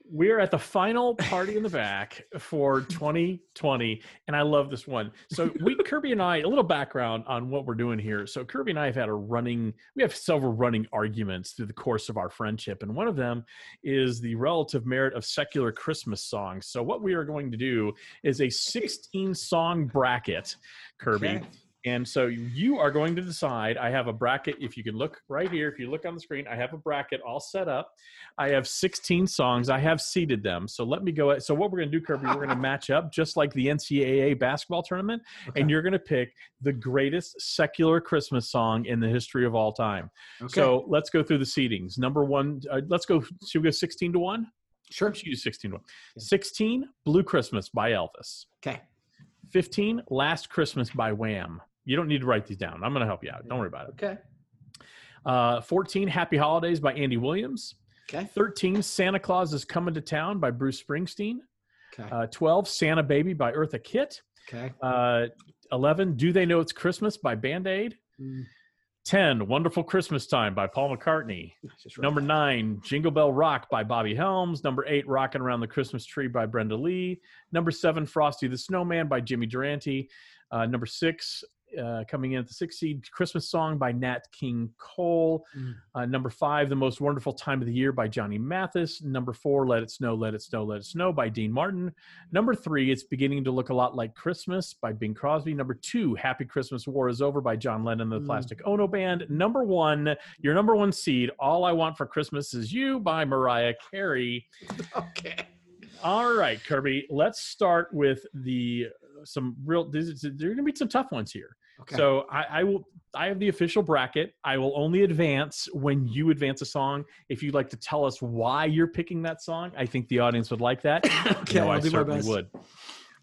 [SPEAKER 2] We're at the final party in the back for 2020, and I love this one. So (laughs) we Kirby and I, a little background on what we're doing here. So Kirby and I have had a running, we have several running arguments through the course of our friendship, and one of them is the relative merit of secular Christmas songs. So what we are going to do is a 16 song bracket, Kirby.
[SPEAKER 1] Okay.
[SPEAKER 2] And so you are going to decide. I have a bracket. If you can look right here, if you look on the screen, I have a bracket all set up. I have 16 songs. I have seeded them. So let me go. So what we're going to do, Kirby, we're going to match up just like the NCAA basketball tournament, and you're going to pick the greatest secular Christmas song in the history of all time.
[SPEAKER 1] Okay.
[SPEAKER 2] So let's go through the seedings. Number one, uh, let's go. Should we go 16 to one?
[SPEAKER 1] sure.
[SPEAKER 2] Should use 16 to one.
[SPEAKER 1] Yeah.
[SPEAKER 2] 16, Blue Christmas by Elvis.
[SPEAKER 1] Okay.
[SPEAKER 2] 15, Last Christmas by Wham. You don't need to write these down. I'm going to help you out. Don't worry about it.
[SPEAKER 1] Okay.
[SPEAKER 2] Uh, 14, Happy Holidays by Andy Williams.
[SPEAKER 1] Okay.
[SPEAKER 2] 13, Santa Claus is Coming to Town by Bruce Springsteen.
[SPEAKER 1] Okay.
[SPEAKER 2] Uh, 12, Santa Baby by Eartha Kitt.
[SPEAKER 1] Okay.
[SPEAKER 2] Uh, 11, Do They Know It's Christmas by Band Aid.
[SPEAKER 1] Mm,
[SPEAKER 2] 10, Wonderful Christmas Time by Paul McCartney. (laughs)
[SPEAKER 1] I just wrote
[SPEAKER 2] Number
[SPEAKER 1] that.
[SPEAKER 2] nine, Jingle Bell Rock by Bobby Helms. Number eight, Rockin' Around the Christmas Tree by Brenda Lee. Number seven, Frosty the Snowman by Jimmy Durante. Uh, number six, uh, coming in at the sixth seed, Christmas Song by Nat King Cole.
[SPEAKER 1] Mm.
[SPEAKER 2] Uh, number five, The Most Wonderful Time of the Year by Johnny Mathis. Number four, Let It Snow, Let It Snow, Let It Snow by Dean Martin. Number three, It's Beginning to Look a Lot Like Christmas by Bing Crosby. Number two, Happy Christmas War is Over by John Lennon, and the
[SPEAKER 1] Mm.
[SPEAKER 2] Plastic Ono Band. Number one, your number one seed, All I Want for Christmas Is You by Mariah Carey. (laughs)
[SPEAKER 1] Okay.
[SPEAKER 2] All right, Kirby, let's start with the some real. There's, there are going to be some tough ones here.
[SPEAKER 1] Okay.
[SPEAKER 2] So I, I will. I have the official bracket. I will only advance when you advance a song. If you'd like to tell us why you're picking that song, I think the audience would like that. (laughs)
[SPEAKER 1] okay.
[SPEAKER 2] no,
[SPEAKER 1] I'll
[SPEAKER 2] I
[SPEAKER 1] do my
[SPEAKER 2] certainly
[SPEAKER 1] best.
[SPEAKER 2] would.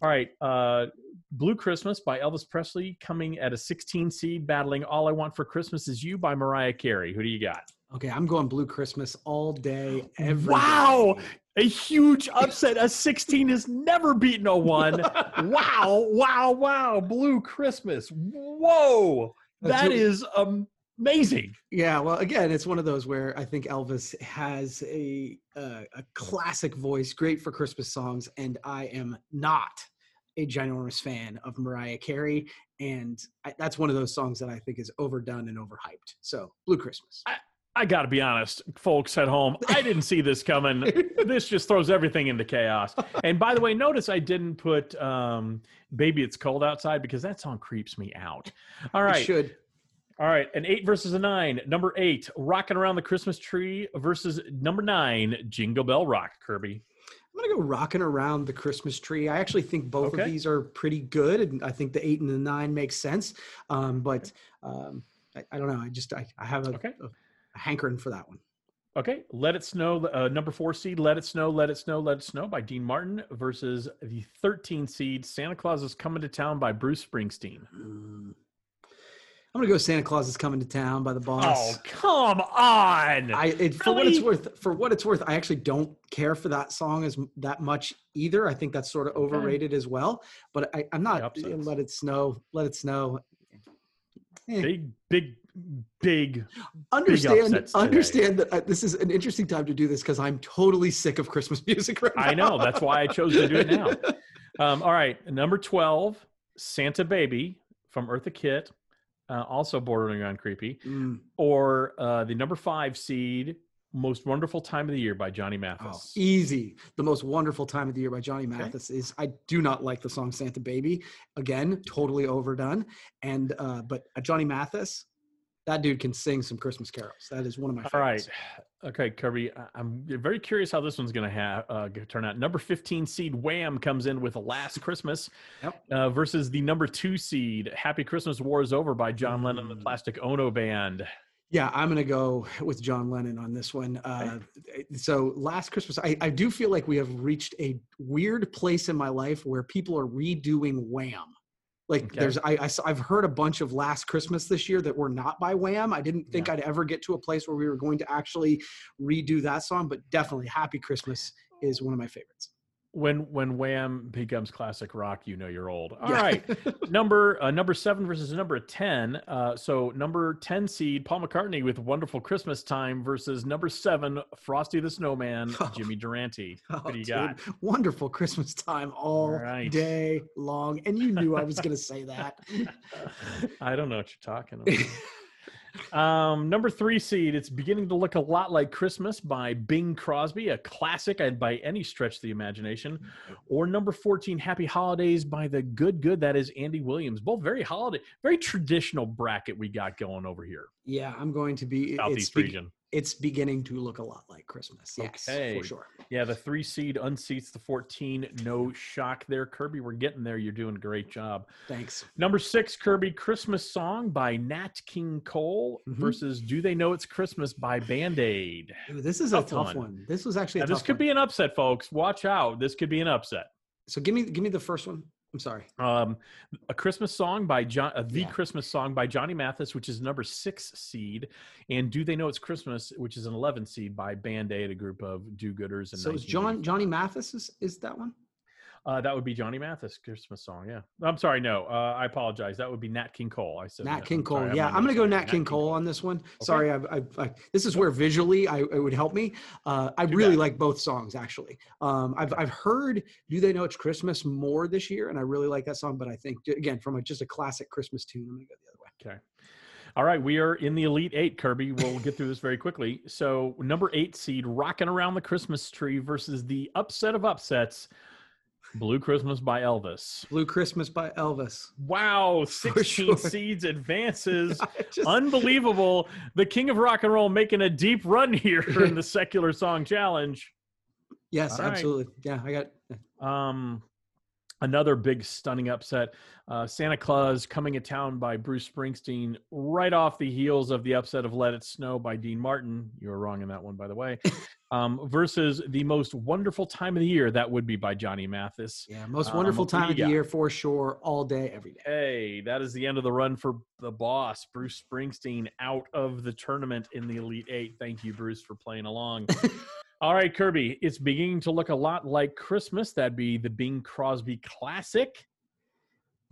[SPEAKER 2] All right, uh, "Blue Christmas" by Elvis Presley coming at a 16 seed, battling "All I Want for Christmas Is You" by Mariah Carey. Who do you got?
[SPEAKER 1] Okay, I'm going Blue Christmas all day, every
[SPEAKER 2] Wow.
[SPEAKER 1] day.
[SPEAKER 2] A huge upset. A 16 has never beaten a one. (laughs) wow, wow, wow. Blue Christmas. Whoa. That is amazing.
[SPEAKER 1] Yeah, well, again, it's one of those where I think Elvis has a uh, a classic voice, great for Christmas songs, and I am not a ginormous fan of Mariah Carey, and I, that's one of those songs that I think is overdone and overhyped. So, Blue Christmas.
[SPEAKER 2] I got to be honest, folks at home, I didn't see this coming. (laughs) this just throws everything into chaos. And by the way, notice I didn't put um, Baby It's Cold Outside because that song creeps me out. All
[SPEAKER 1] It should.
[SPEAKER 2] All right, an eight versus a nine. Number eight, Rocking Around the Christmas Tree versus number nine, Jingle Bell Rock, Kirby.
[SPEAKER 1] I'm gonna go rocking around the Christmas tree. I actually think both
[SPEAKER 2] Okay.
[SPEAKER 1] of these are pretty good, and I think the eight and the nine makes sense. Um, but um, I, I don't know. I just I, I have a,
[SPEAKER 2] Okay.
[SPEAKER 1] a hankering for that one.
[SPEAKER 2] Okay, Let It Snow, uh, number four seed, Let It Snow, Let It Snow, Let It Snow by Dean Martin versus the 13 seed, Santa Claus is Coming to Town by Bruce Springsteen.
[SPEAKER 1] Mm. I'm gonna go. Santa Claus is coming to town by the boss.
[SPEAKER 2] Oh, come on.
[SPEAKER 1] I it, for what it's worth. For what it's worth, I actually don't care for that song as that much either. I think that's sort of overrated as well. But I, I'm not. Let it snow. Let it snow. Eh.
[SPEAKER 2] big, big, big.
[SPEAKER 1] understand
[SPEAKER 2] today.
[SPEAKER 1] understand that uh, this is an interesting time to do this because I'm totally sick of Christmas (laughs) music right
[SPEAKER 2] I know. That's why I chose to do it now. (laughs) Um, all right, number 12, Santa Baby from Eartha Kitt, uh, also bordering on creepy.
[SPEAKER 1] Mm,
[SPEAKER 2] Or uh, the number five seed, Most Wonderful Time of the Year by Johnny
[SPEAKER 1] oh,
[SPEAKER 2] Mathis.
[SPEAKER 1] easy. The most wonderful time of the year by Johnny Mathis is. I do not like the song Santa Baby. Again, totally overdone. And uh, but uh, Johnny Mathis, that dude can sing some Christmas carols. That is one of my
[SPEAKER 2] All right.
[SPEAKER 1] favorites.
[SPEAKER 2] Okay, Kirby. I'm very curious how this one's going to ha- uh, turn out. Number 15 seed Wham comes in with Last Christmas
[SPEAKER 1] Yep.
[SPEAKER 2] uh, versus the number two seed Happy Christmas War is Over by John Lennon and the
[SPEAKER 1] Mm.
[SPEAKER 2] Plastic Ono Band.
[SPEAKER 1] Yeah, I'm gonna go with John Lennon on this one. Uh, so last Christmas, I, I do feel like we have reached a weird place in my life where people are redoing Wham. Like
[SPEAKER 2] Okay.
[SPEAKER 1] there's, I, I, have heard a bunch of Last Christmas this year that were not by Wham. I didn't think
[SPEAKER 2] Yeah.
[SPEAKER 1] I'd ever get to a place where we were going to actually redo that song, but definitely Happy Christmas is one of my favorites.
[SPEAKER 2] When when Wham becomes classic rock, you know you're old. All right, (laughs) number uh, number seven versus number ten. Uh, so number ten seed Paul McCartney with "Wonderful Christmas Time" versus number seven Frosty the Snowman, (laughs)
[SPEAKER 1] Oh.
[SPEAKER 2] Jimmy Durante.
[SPEAKER 1] Oh,
[SPEAKER 2] What do you
[SPEAKER 1] dude,
[SPEAKER 2] got?
[SPEAKER 1] Wonderful Christmas time all
[SPEAKER 2] right.
[SPEAKER 1] day long. And you knew I was going to say that. (laughs)
[SPEAKER 2] I don't know what you're talking about. Um, number three seed, it's beginning to look a lot like Christmas by Bing Crosby, a classic by any stretch of the imagination. Or number 14, Happy Holidays by the good, good, that is Andy Williams. Both very holiday, very traditional bracket we got going over here,
[SPEAKER 1] yeah, I'm going to be. It's,
[SPEAKER 2] Southeast
[SPEAKER 1] be-
[SPEAKER 2] region.
[SPEAKER 1] It's beginning to look a lot like Christmas. Yes,
[SPEAKER 2] Okay.
[SPEAKER 1] for sure.
[SPEAKER 2] Yeah, the three seed unseats the 14. No shock there. Kirby, we're getting there. You're doing a great job.
[SPEAKER 1] Thanks.
[SPEAKER 2] Number six, Kirby, Christmas Song by Nat King Cole
[SPEAKER 1] Mhm.
[SPEAKER 2] versus Do They Know It's Christmas by Band Aid.
[SPEAKER 1] This is
[SPEAKER 2] Tough
[SPEAKER 1] a tough
[SPEAKER 2] one.
[SPEAKER 1] one. This was actually a
[SPEAKER 2] Now,
[SPEAKER 1] tough
[SPEAKER 2] this could
[SPEAKER 1] one.
[SPEAKER 2] be an upset, folks. Watch out. This could be an upset.
[SPEAKER 1] So give me give me the first one. I'm sorry.
[SPEAKER 2] Um, a Christmas song by John, uh, the
[SPEAKER 1] Yeah.
[SPEAKER 2] Christmas song by Johnny Mathis, which is number six seed, and Do They Know It's Christmas, which is an 11 seed by Band Aid, a group of do-gooders. in
[SPEAKER 1] So is John Johnny Mathis is, is that one?
[SPEAKER 2] Uh, that would be Johnny Mathis Christmas song. Yeah, I'm sorry. No, uh, I apologize. That would be Nat King Cole. I said
[SPEAKER 1] Nat
[SPEAKER 2] no.
[SPEAKER 1] King Cole.
[SPEAKER 2] sorry,
[SPEAKER 1] yeah, I'm gonna go
[SPEAKER 2] sorry.
[SPEAKER 1] Nat King Cole on this one.
[SPEAKER 2] Okay.
[SPEAKER 1] Sorry, I, I, I, this is where visually I, it would help me. Uh, I really like both songs actually. Um, I've I've heard "Do They Know It's Christmas" more this year, and I really like that song. But I think again, from a, just a classic Christmas tune, I'm gonna go the other way.
[SPEAKER 2] Okay. All right, we are in the Elite Eight, Kirby. We'll get through this very quickly. So, number eight seed, Rocking Around the Christmas Tree versus the upset of upsets, Blue Christmas by Elvis.
[SPEAKER 1] Blue Christmas by Elvis.
[SPEAKER 2] Wow, (laughs) 16
[SPEAKER 1] sure.
[SPEAKER 2] seeds advances. (laughs)
[SPEAKER 1] Just-
[SPEAKER 2] Unbelievable. The king of rock and roll making a deep run (laughs) here in the secular song challenge.
[SPEAKER 1] yes,
[SPEAKER 2] all right.
[SPEAKER 1] absolutely. Yeah, I got.
[SPEAKER 2] Um, another big stunning upset uh, santa claus coming to town by bruce springsteen right off the heels of the upset of let it snow by dean martin. You were wrong in that one by the way. (laughs) Um, versus the most wonderful time of the year that would be by johnny mathis.
[SPEAKER 1] Yeah, most
[SPEAKER 2] Um,
[SPEAKER 1] wonderful
[SPEAKER 2] do
[SPEAKER 1] time of the year for sure, all day, every day.
[SPEAKER 2] hey that is the end of the run for the boss bruce springsteen out of the tournament in the elite eight. Thank you bruce for playing along. (laughs) All right, Kirby, it's beginning to look a lot like Christmas. That'd be the Bing Crosby Classic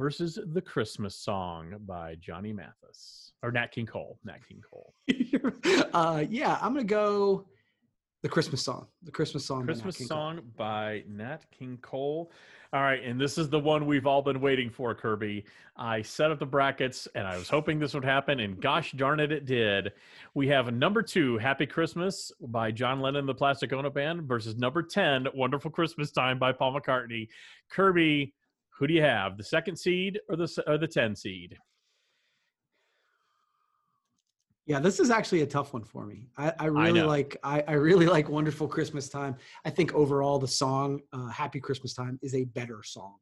[SPEAKER 2] versus the Christmas song by Johnny Mathis or Nat King Cole. Nat King Cole. (laughs)
[SPEAKER 1] uh, yeah, I'm gonna go the Christmas song. The Christmas song. by Nat
[SPEAKER 2] Christmas
[SPEAKER 1] King Cole.
[SPEAKER 2] song by Nat King Cole. All right, and this is the one we've all been waiting for, Kirby. I set up the brackets and I was hoping this would happen, and gosh darn it, it did. We have number two, Happy Christmas by John Lennon the Plastic Ono Band versus number 10, Wonderful Christmas Time by Paul McCartney. Kirby, who do you have, the second seed or the, or the 10 seed?
[SPEAKER 1] Yeah, this is actually a tough one for me. I, I really
[SPEAKER 2] know.
[SPEAKER 1] like I, I really like Wonderful Christmas Time. I think overall the song uh, Happy Christmas Time is a better song.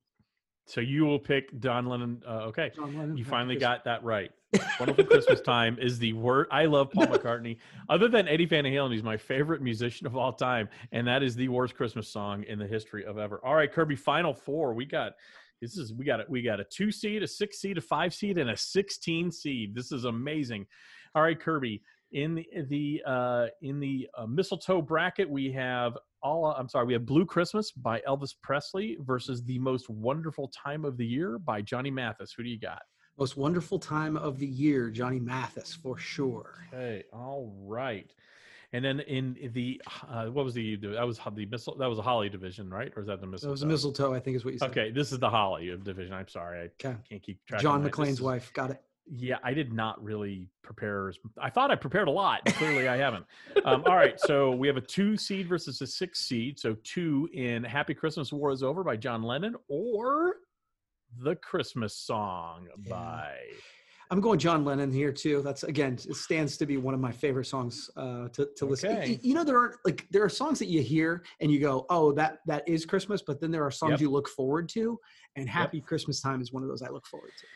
[SPEAKER 2] So you will pick Don Lennon. Uh, okay.
[SPEAKER 1] Lennon,
[SPEAKER 2] You
[SPEAKER 1] Happy
[SPEAKER 2] finally
[SPEAKER 1] Christmas-
[SPEAKER 2] got that right. Wonderful Christmas Time is the word. I love Paul (laughs) McCartney. Other than Eddie Van Halen, he's my favorite musician of all time, and that is the worst Christmas song in the history of ever. All right, Kirby, final four. We got this is we got it. We got a two seed, a six seed, a five seed, and a sixteen seed. This is amazing. All right, Kirby. In the the uh, in the uh, mistletoe bracket, we have all. I'm sorry, we have "Blue Christmas" by Elvis Presley versus "The Most Wonderful Time of the Year" by Johnny Mathis. Who do you got?
[SPEAKER 1] Most wonderful time of the year, Johnny Mathis for sure.
[SPEAKER 2] Okay, all right. And then in the uh, what was the that was the missile that was a holly division, right? Or is that the missile?
[SPEAKER 1] That was a mistletoe, I think is what you said.
[SPEAKER 2] Okay, this is the holly division. I'm sorry, I
[SPEAKER 1] Okay.
[SPEAKER 2] can't keep track.
[SPEAKER 1] John McClane's
[SPEAKER 2] is-
[SPEAKER 1] wife. Got it.
[SPEAKER 2] Yeah, I did not really prepare. I thought I prepared a lot. Clearly, I haven't. Um, all right, so we have a two seed versus a six seed. So two in "Happy Christmas War Is Over" by John Lennon, or the Christmas song
[SPEAKER 1] Yeah.
[SPEAKER 2] by
[SPEAKER 1] I'm going John Lennon here too. That's again it stands to be one of my favorite songs uh, to to listen.
[SPEAKER 2] Okay.
[SPEAKER 1] You know there are like there are songs that you hear and you go, oh that that is Christmas, but then there are songs
[SPEAKER 2] Yep.
[SPEAKER 1] you look forward to, and Happy Christmas Time is one of those I look forward to.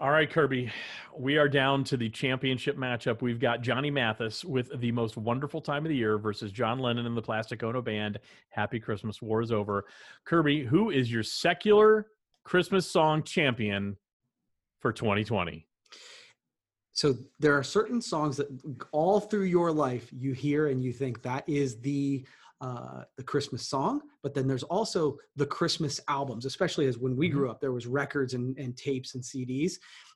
[SPEAKER 2] All right, Kirby, we are down to the championship matchup. We've got Johnny Mathis with the most wonderful time of the year versus John Lennon and the Plastic Ono Band. Happy Christmas, War is over. Kirby, who is your secular Christmas song champion for 2020?
[SPEAKER 1] So there are certain songs that all through your life you hear and you think that is the uh, the Christmas song, but then there's also the Christmas albums, especially as when we
[SPEAKER 2] Mhm.
[SPEAKER 1] grew up, there was records and, and tapes and CDs.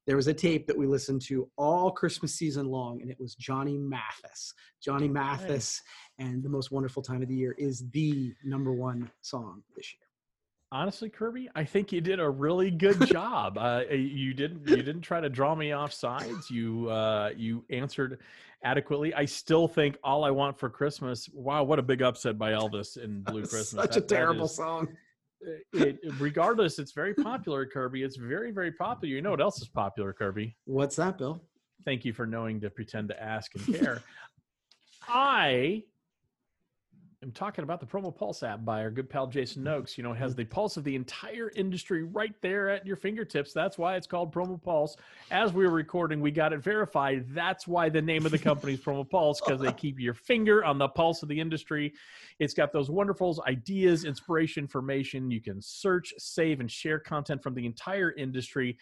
[SPEAKER 1] There was a tape that we listened to all Christmas season long, and it was Johnny Mathis. Johnny Mathis and the most wonderful time of the year is the number one song this year.
[SPEAKER 2] Honestly kirby i think you did a really good (laughs) job. Uh, you didn't you didn't try to draw me off sides. You uh, you answered adequately. I still think all i want for christmas wow what a big upset by elvis in (laughs) blue christmas.
[SPEAKER 1] Such
[SPEAKER 2] That-
[SPEAKER 1] a terrible
[SPEAKER 2] is-
[SPEAKER 1] song.
[SPEAKER 2] it, regardless it's very popular kirby. It's very very popular. You know what else is popular kirby?
[SPEAKER 1] What's that, Bill?
[SPEAKER 2] thank you for knowing to pretend to ask and care. I am talking about the promo pulse app by our good pal jason mm-hmm. noakes. You know it has mm-hmm. the pulse of the entire industry right there at your fingertips. That's why it's called promo pulse. As we were recording we got it verified. That's why the name of the company is (laughs) promo pulse because they keep your finger on the pulse of the industry. It's got those wonderful ideas inspiration information. You can search save and share content from the entire industry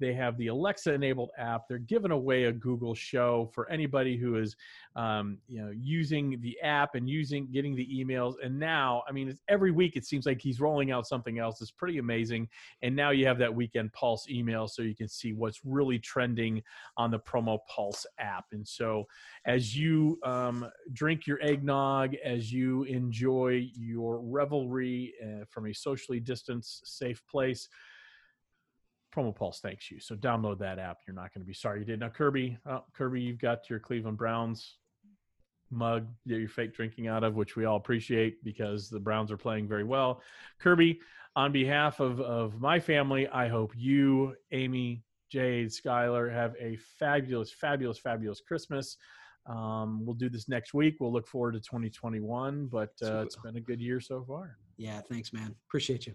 [SPEAKER 2] they have the Alexa enabled app. They're giving away a Google show for anybody who is, um, you know, using the app and using getting the emails. And now, I mean, every week it seems like he's rolling out something else. It's pretty amazing. And now you have that weekend pulse email, so you can see what's really trending on the promo pulse app. And so, as you um, drink your eggnog, as you enjoy your revelry uh, from a socially distanced, safe place promo pulse thanks you so download that app you're not going to be sorry. You did now kirby oh, kirby you've got your cleveland browns mug that you're fake drinking out of which we all appreciate because the browns are playing very well. Kirby on behalf of of my family i hope you amy jade skylar have a fabulous fabulous fabulous christmas. Um, we'll do this next week. We'll look forward to 2021 but uh, it's been a good year so far.
[SPEAKER 1] Yeah, thanks, man. Appreciate you.